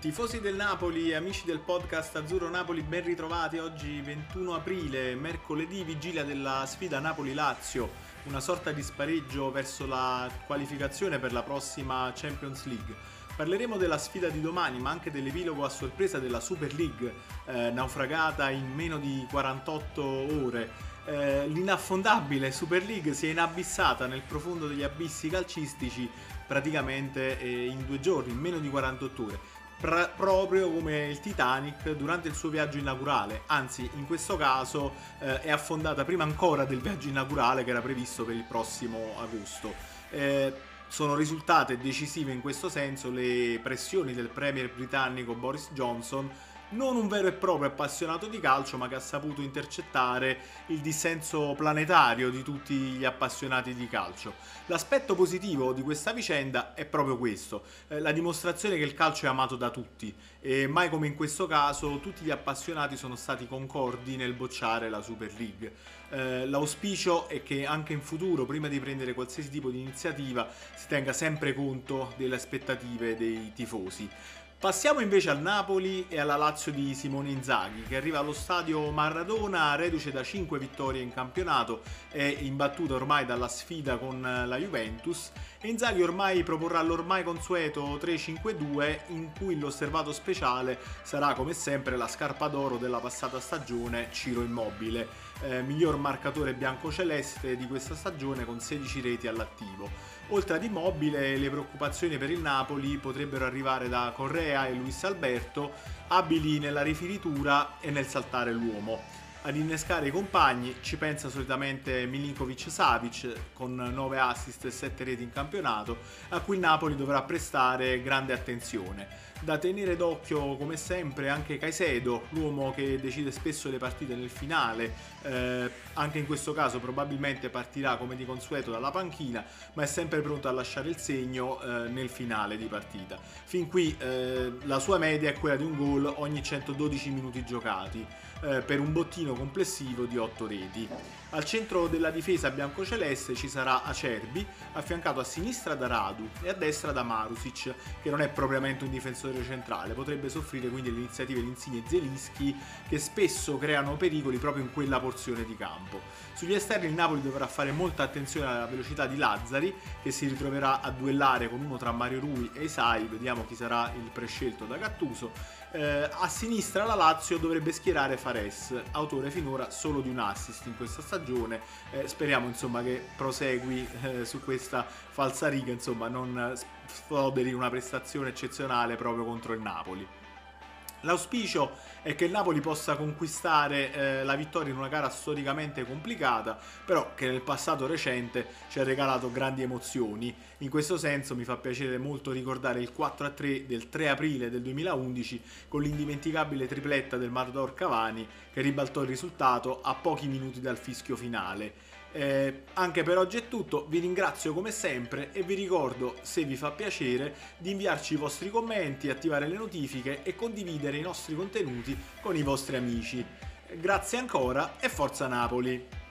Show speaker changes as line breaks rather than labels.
Tifosi del Napoli, amici del podcast Azzurro Napoli, ben ritrovati oggi 21 aprile, mercoledì, vigilia della sfida Napoli-Lazio, una sorta di spareggio verso la qualificazione per la prossima Champions League. Parleremo della sfida di domani, ma anche dell'epilogo a sorpresa della Super League, eh, naufragata in meno di 48 ore. Eh, l'inaffondabile Super League si è inabissata nel profondo degli abissi calcistici praticamente eh, in due giorni, in meno di 48 ore pra- proprio come il Titanic durante il suo viaggio inaugurale, anzi in questo caso eh, è affondata prima ancora del viaggio inaugurale che era previsto per il prossimo agosto. Eh, sono risultate decisive in questo senso le pressioni del premier britannico Boris Johnson non un vero e proprio appassionato di calcio, ma che ha saputo intercettare il dissenso planetario di tutti gli appassionati di calcio. L'aspetto positivo di questa vicenda è proprio questo, eh, la dimostrazione che il calcio è amato da tutti e mai come in questo caso tutti gli appassionati sono stati concordi nel bocciare la Super League. Eh, l'auspicio è che anche in futuro, prima di prendere qualsiasi tipo di iniziativa, si tenga sempre conto delle aspettative dei tifosi. Passiamo invece al Napoli e alla Lazio di Simone Inzaghi, che arriva allo stadio Maradona, reduce da 5 vittorie in campionato, è imbattuta ormai dalla sfida con la Juventus e Inzaghi ormai proporrà l'ormai consueto 3-5-2 in cui l'osservato speciale sarà come sempre la scarpa d'oro della passata stagione Ciro Immobile, eh, miglior marcatore biancoceleste di questa stagione con 16 reti all'attivo. Oltre ad Immobile, le preoccupazioni per il Napoli potrebbero arrivare da Correa e Luis Alberto, abili nella rifinitura e nel saltare l'uomo. Ad innescare i compagni ci pensa solitamente Milinkovic Savic con 9 assist e 7 reti in campionato, a cui il Napoli dovrà prestare grande attenzione. Da tenere d'occhio come sempre anche Caicedo, l'uomo che decide spesso le partite nel finale, eh, anche in questo caso probabilmente partirà come di consueto dalla panchina, ma è sempre pronto a lasciare il segno eh, nel finale di partita. Fin qui eh, la sua media è quella di un gol ogni 112 minuti giocati, eh, per un bottino complessivo di 8 reti. Al centro della difesa biancoceleste ci sarà Acerbi, affiancato a sinistra da Radu e a destra da Marusic, che non è propriamente un difensore centrale, potrebbe soffrire quindi le iniziative di Insigne e Zelinski che spesso creano pericoli proprio in quella porzione di campo. Sugli esterni il Napoli dovrà fare molta attenzione alla velocità di Lazzari, che si ritroverà a duellare con uno tra Mario Rui e Isai, vediamo chi sarà il prescelto da Gattuso. Eh, a sinistra la Lazio dovrebbe schierare Fares, autore finora solo di un assist in questa stagione stagione. Eh, speriamo insomma che prosegui eh, su questa falsa riga, insomma, non sfoderi una prestazione eccezionale proprio contro il Napoli. L'auspicio è che il Napoli possa conquistare eh, la vittoria in una gara storicamente complicata, però che nel passato recente ci ha regalato grandi emozioni. In questo senso mi fa piacere molto ricordare il 4-3 del 3 aprile del 2011 con l'indimenticabile tripletta del Mardor Cavani che ribaltò il risultato a pochi minuti dal fischio finale. Eh, anche per oggi è tutto, vi ringrazio come sempre e vi ricordo, se vi fa piacere, di inviarci i vostri commenti, attivare le notifiche e condividere i nostri contenuti con i vostri amici. Grazie ancora e forza Napoli!